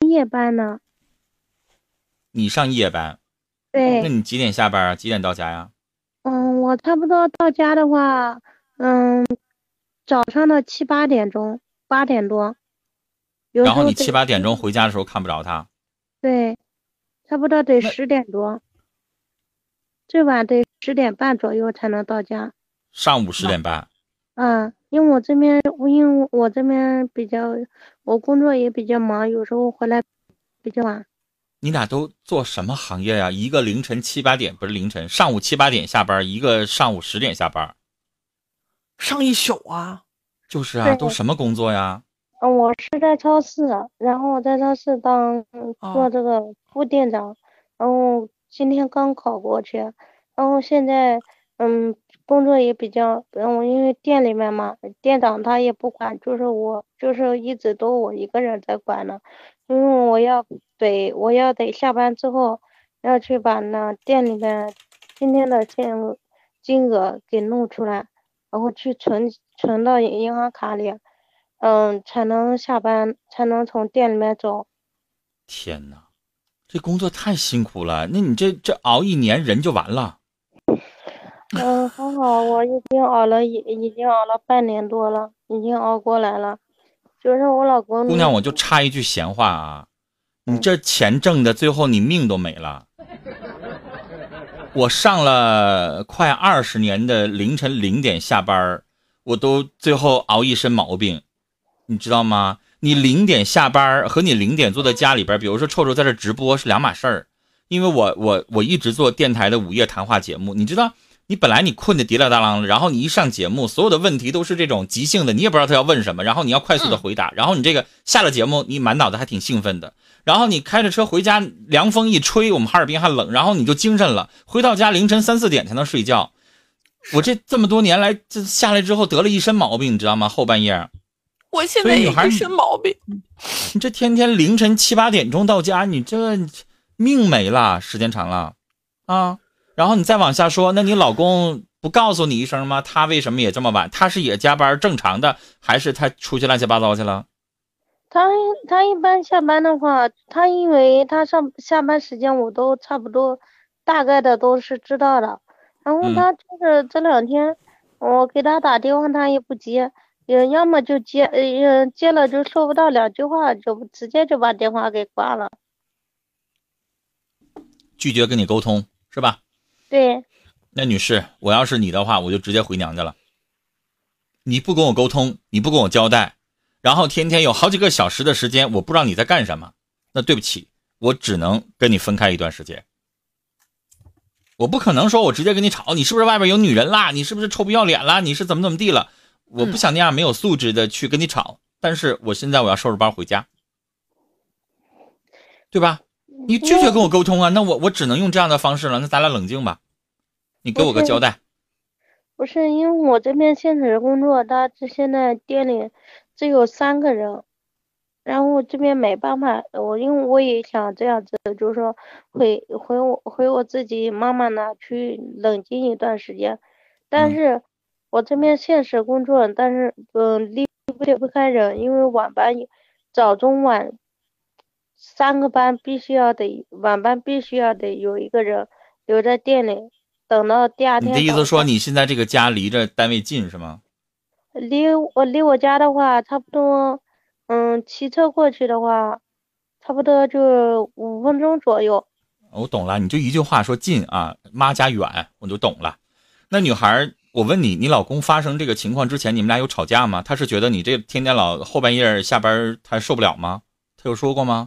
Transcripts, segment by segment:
夜班呢。你上夜班？对。那你几点下班啊？几点到家呀？嗯，我差不多到家的话，嗯，早上的七八点钟，八点多。然后你七八点钟回家的时候看不着他。对，差不多得十点多，最晚得十点半左右才能到家。上午十点半。嗯，因为我这边，因为我这边比较，我工作也比较忙，有时候回来比较晚。你俩都做什么行业呀？一个凌晨七八点，不是凌晨，上午七八点下班，一个上午十点下班，上一宿啊？就是啊，都什么工作呀？嗯，我是在超市，然后我在超市当做这个副店长，然后今天刚考过去，然后现在嗯。工作也比较，嗯，因为店里面嘛，店长他也不管，就是我，就是一直都我一个人在管呢，因为我要得，我要得下班之后要去把那店里面今天的现金额给弄出来，然后去存存到银行卡里，嗯，才能下班，才能从店里面走。天呐，这工作太辛苦了，那你这这熬一年人就完了。嗯，还好，我已经熬了，已已经熬了半年多了，已经熬过来了。就是我老公，姑娘，我就插一句闲话啊，你这钱挣的，最后你命都没了。我上了快二十年的凌晨零点下班，我都最后熬一身毛病，你知道吗？你零点下班和你零点坐在家里边，比如说臭臭在这直播是两码事儿，因为我我我一直做电台的午夜谈话节目，你知道。你本来你困得滴啦哒啷的，然后你一上节目，所有的问题都是这种即兴的，你也不知道他要问什么，然后你要快速的回答，然后你这个下了节目，你满脑子还挺兴奋的，然后你开着车回家，凉风一吹，我们哈尔滨还冷，然后你就精神了，回到家凌晨三四点才能睡觉。我这这么多年来，这下来之后得了一身毛病，你知道吗？后半夜，我现在也一身毛病。你这天天凌晨七八点钟到家，你这命没了，时间长了啊。然后你再往下说，那你老公不告诉你一声吗？他为什么也这么晚？他是也加班正常的，还是他出去乱七八糟去了？他他一般下班的话，他因为他上下班时间我都差不多，大概的都是知道的。然后他就是这两天，我给他打电话他也不接，也要么就接，呃接了就说不到两句话，就直接就把电话给挂了，拒绝跟你沟通是吧？对，那女士，我要是你的话，我就直接回娘家了。你不跟我沟通，你不跟我交代，然后天天有好几个小时的时间，我不知道你在干什么。那对不起，我只能跟你分开一段时间。我不可能说我直接跟你吵，你是不是外边有女人啦？你是不是臭不要脸啦？你是怎么怎么地了？我不想那样没有素质的去跟你吵，但是我现在我要收拾包回家，对吧？你拒绝跟我沟通啊？那我我只能用这样的方式了。那咱俩冷静吧，你给我个交代。不是因为我这边现实工作，他这现在店里只有三个人，然后这边没办法，我因为我也想这样子，就是说回回我回我自己妈妈那去冷静一段时间，但是我这边现实工作，但是嗯离不不开人，因为晚班早中晚。三个班必须要得，晚班必须要得有一个人留在店里，等到第二天。你的意思说你现在这个家离着单位近是吗？离我离我家的话，差不多，嗯，骑车过去的话，差不多就五分钟左右。我懂了，你就一句话说近啊，妈家远，我就懂了。那女孩，我问你，你老公发生这个情况之前，你们俩有吵架吗？他是觉得你这天天老后半夜下班，他受不了吗？他有说过吗？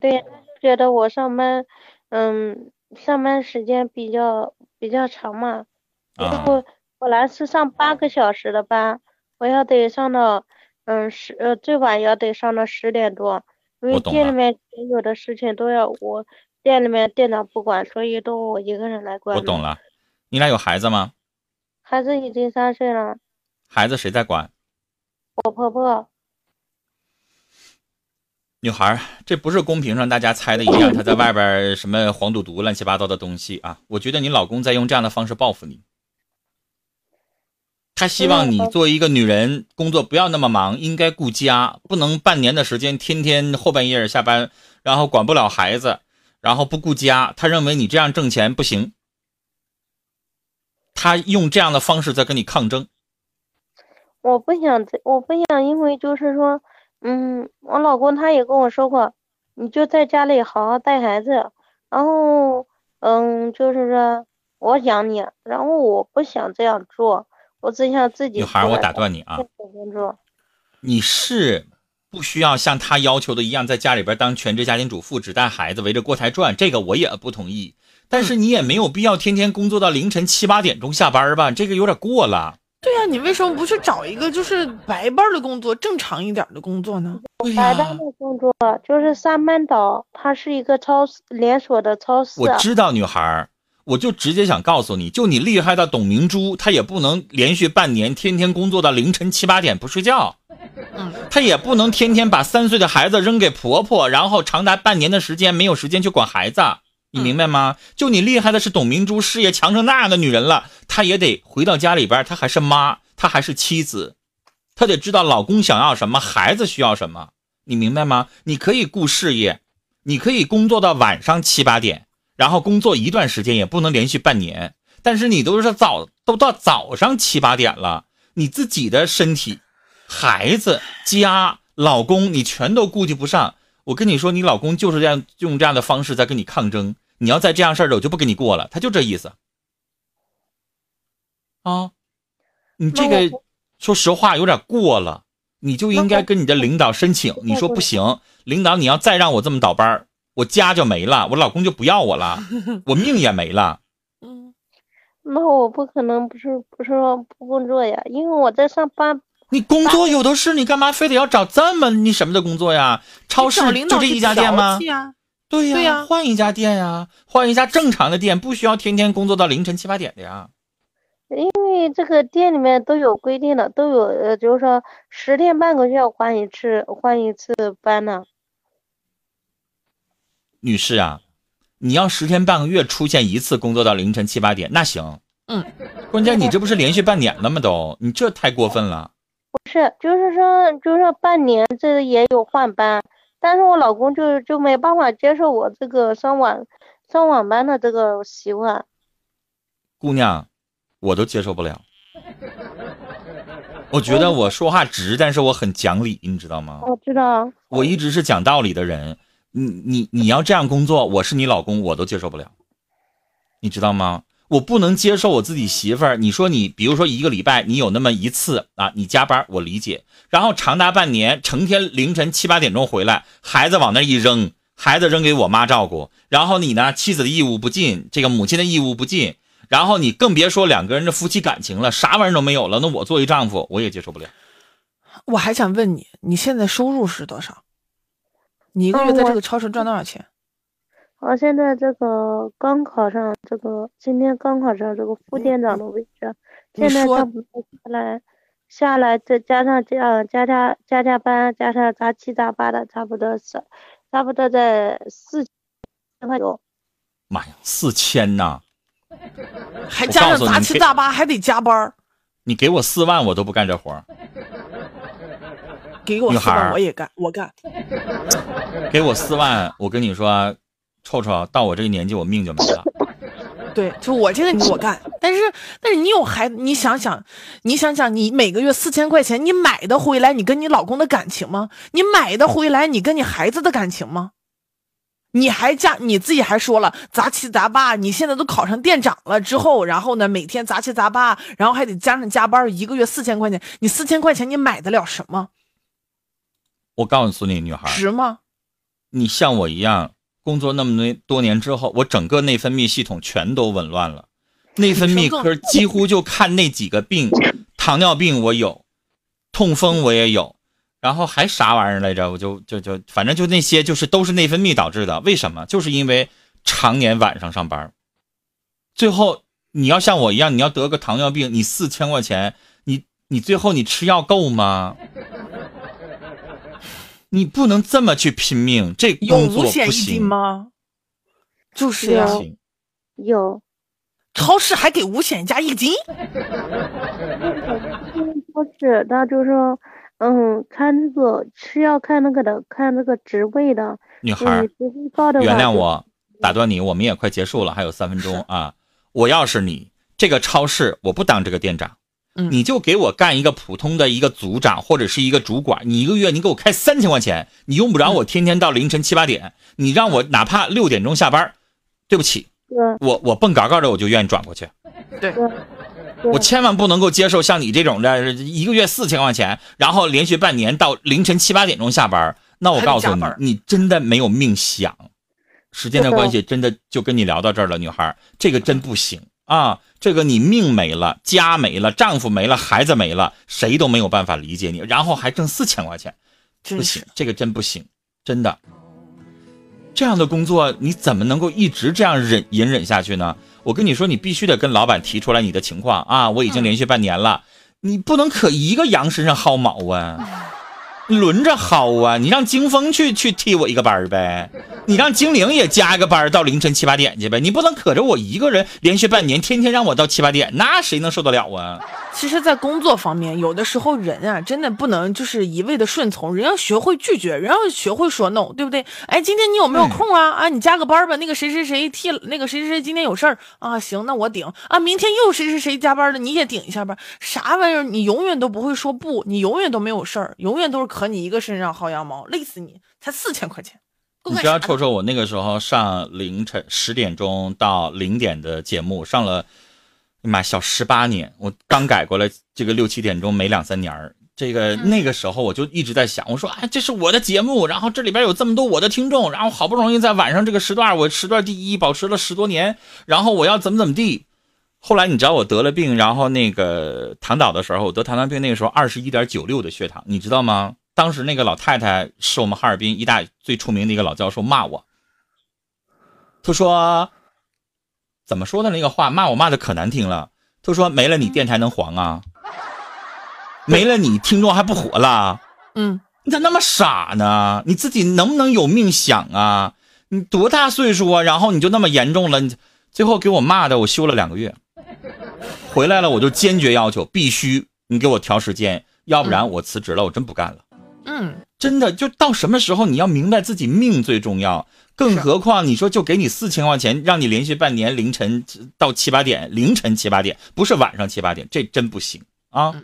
对，他就觉得我上班，嗯，上班时间比较比较长嘛。然后本来是上八个小时的班，我要得上到，嗯，十呃最晚要得上到十点多，因为店里面所有的事情都要我店里面店长不管，所以都我一个人来管。我懂了，你俩有孩子吗？孩子已经三岁了。孩子谁在管？我婆婆。女孩，这不是公屏上大家猜的一样，他在外边什么黄赌毒、乱七八糟的东西啊！我觉得你老公在用这样的方式报复你。他希望你作为一个女人，工作不要那么忙，应该顾家，不能半年的时间天天后半夜下班，然后管不了孩子，然后不顾家。他认为你这样挣钱不行，他用这样的方式在跟你抗争。我不想，我不想，因为就是说，嗯，我老公他也跟我说过，你就在家里好好带孩子，然后，嗯，就是说我养你，然后我不想这样做。我只想自己。女孩，我打断你啊！你是不需要像他要求的一样，在家里边当全职家庭主妇，只带孩子，围着锅台转。这个我也不同意。但是你也没有必要天天工作到凌晨七八点钟下班吧？这个有点过了。对呀，你为什么不去找一个就是白班的工作，正常一点的工作呢？白班的工作就是三班倒，它是一个超市连锁的超市。我知道，女孩。我就直接想告诉你，就你厉害的董明珠，她也不能连续半年天天工作到凌晨七八点不睡觉，嗯，她也不能天天把三岁的孩子扔给婆婆，然后长达半年的时间没有时间去管孩子，你明白吗？就你厉害的是董明珠，事业强成那样的女人了，她也得回到家里边，她还是妈，她还是妻子，她得知道老公想要什么，孩子需要什么，你明白吗？你可以顾事业，你可以工作到晚上七八点。然后工作一段时间也不能连续半年，但是你都是早都到早上七八点了，你自己的身体、孩子、家、老公，你全都顾及不上。我跟你说，你老公就是这样用这样的方式在跟你抗争。你要再这样事儿，我就不跟你过了。他就这意思。啊，你这个说实话有点过了，你就应该跟你的领导申请，你说不行，领导你要再让我这么倒班儿。我家就没了，我老公就不要我了，我命也没了。嗯，那我不可能不是不是说不工作呀，因为我在上班。你工作有的是，你干嘛非得要找这么你什么的工作呀？超市就这一家店吗？对呀，对呀，换一家店呀，换一家正常的店，不需要天天工作到凌晨七八点的呀。因为这个店里面都有规定的，都有呃，就是说十天半个月换一次，换一次班呢。女士啊，你要十天半个月出现一次工作到凌晨七八点，那行。嗯，关键你这不是连续半年了吗？都，你这太过分了。不是，就是说，就是半年这也有换班，但是我老公就就没办法接受我这个上晚上晚班的这个习惯。姑娘，我都接受不了。我觉得我说话直，但是我很讲理，你知道吗？我知道。我一直是讲道理的人。你你你要这样工作，我是你老公，我都接受不了，你知道吗？我不能接受我自己媳妇儿。你说你，比如说一个礼拜你有那么一次啊，你加班我理解，然后长达半年，成天凌晨七八点钟回来，孩子往那一扔，孩子扔给我妈照顾，然后你呢，妻子的义务不尽，这个母亲的义务不尽，然后你更别说两个人的夫妻感情了，啥玩意儿都没有了。那我作为丈夫，我也接受不了。我还想问你，你现在收入是多少？你一个月在这个超市赚多少钱？我现在这个刚考上这个，今天刚考上这个副店长的位置，现在差不多下来，下来再加上加加加加加班，加上杂七杂八的，差不多是，差不多在四千块九。妈呀，四千呐！还加上杂七杂八，还得加班。你给我四万，我都不干这活儿。给我四万，我也干，我干。给我四万，我跟你说，臭臭，到我这个年纪，我命就没了。对，就我这个我干，但是但是你有孩子，你想想，你想想，你每个月四千块钱，你买的回来，你跟你老公的感情吗？你买的回来，你跟你孩子的感情吗？你还加你自己还说了杂七杂八，你现在都考上店长了之后，然后呢，每天杂七杂八，然后还得加上加班，一个月四千块钱，你四千块钱你买得了什么？我告诉你，女孩值吗？你像我一样工作那么多多年之后，我整个内分泌系统全都紊乱了。内分泌科几乎就看那几个病，糖尿病我有，痛风我也有，然后还啥玩意儿来着？我就就就反正就那些，就是都是内分泌导致的。为什么？就是因为常年晚上上班，最后你要像我一样，你要得个糖尿病，你四千块钱，你你最后你吃药够吗？你不能这么去拼命，这工作不行吗？就是呀，有。超市还给五险加一金。超市他就说，嗯，看那个是要看那个的，看那个职位的。女孩，原谅我打断你，我们也快结束了，还有三分钟啊！我要是你，这个超市我不当这个店长，你就给我干一个普通的一个组长或者是一个主管，你一个月你给我开三千块钱，你用不着我天天到凌晨七八点，你让我哪怕六点钟下班，对不起，我我蹦嘎嘎的我就愿意转过去，对，我千万不能够接受像你这种的，一个月四千块钱，然后连续半年到凌晨七八点钟下班。那我告诉你，你真的没有命想。时间的关系，真的就跟你聊到这儿了，女孩，这个真不行啊！这个你命没了，家没了，丈夫没了，孩子没了，谁都没有办法理解你，然后还挣四千块钱，不行，这个真不行，真的。这样的工作你怎么能够一直这样忍隐忍下去呢？我跟你说，你必须得跟老板提出来你的情况啊！我已经连续半年了，你不能可一个羊身上薅毛啊！轮着薅啊！你让金风去去替我一个班儿呗，你让精灵也加一个班儿到凌晨七八点去呗，你不能可着我一个人连续半年，天天让我到七八点，那谁能受得了啊？其实，在工作方面，有的时候人啊，真的不能就是一味的顺从，人要学会拒绝，人要学会说 no，对不对？哎，今天你有没有空啊？啊，你加个班吧。那个谁谁谁替那个谁谁谁今天有事儿啊，行，那我顶啊。明天又谁谁谁加班了，你也顶一下吧。啥玩意儿？你永远都不会说不，你永远都没有事儿，永远都是可你一个身上薅羊毛，累死你！才四千块钱，你知道臭臭，我那个时候上凌晨十点钟到零点的节目，上了。妈，小十八年，我刚改过来，这个六七点钟没两三年儿，这个那个时候我就一直在想，我说，哎，这是我的节目，然后这里边有这么多我的听众，然后好不容易在晚上这个时段，我时段第一，保持了十多年，然后我要怎么怎么地。后来你知道我得了病，然后那个躺倒的时候，我得糖尿病，那个时候二十一点九六的血糖，你知道吗？当时那个老太太是我们哈尔滨一大最出名的一个老教授，骂我，他说。怎么说的那个话？骂我骂的可难听了。他说：“没了你电台能黄啊？没了你听众还不火了？嗯，你咋那么傻呢？你自己能不能有命想啊？你多大岁数啊？然后你就那么严重了？你最后给我骂的，我休了两个月，回来了我就坚决要求必须你给我调时间，要不然我辞职了，我真不干了。嗯，真的就到什么时候你要明白自己命最重要。”更何况你说就给你四千块钱，让你连续半年凌晨到七八点，凌晨七八点不是晚上七八点，这真不行啊！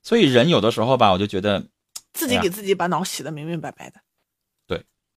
所以人有的时候吧，我就觉得自己给自己把脑洗的明明白白的。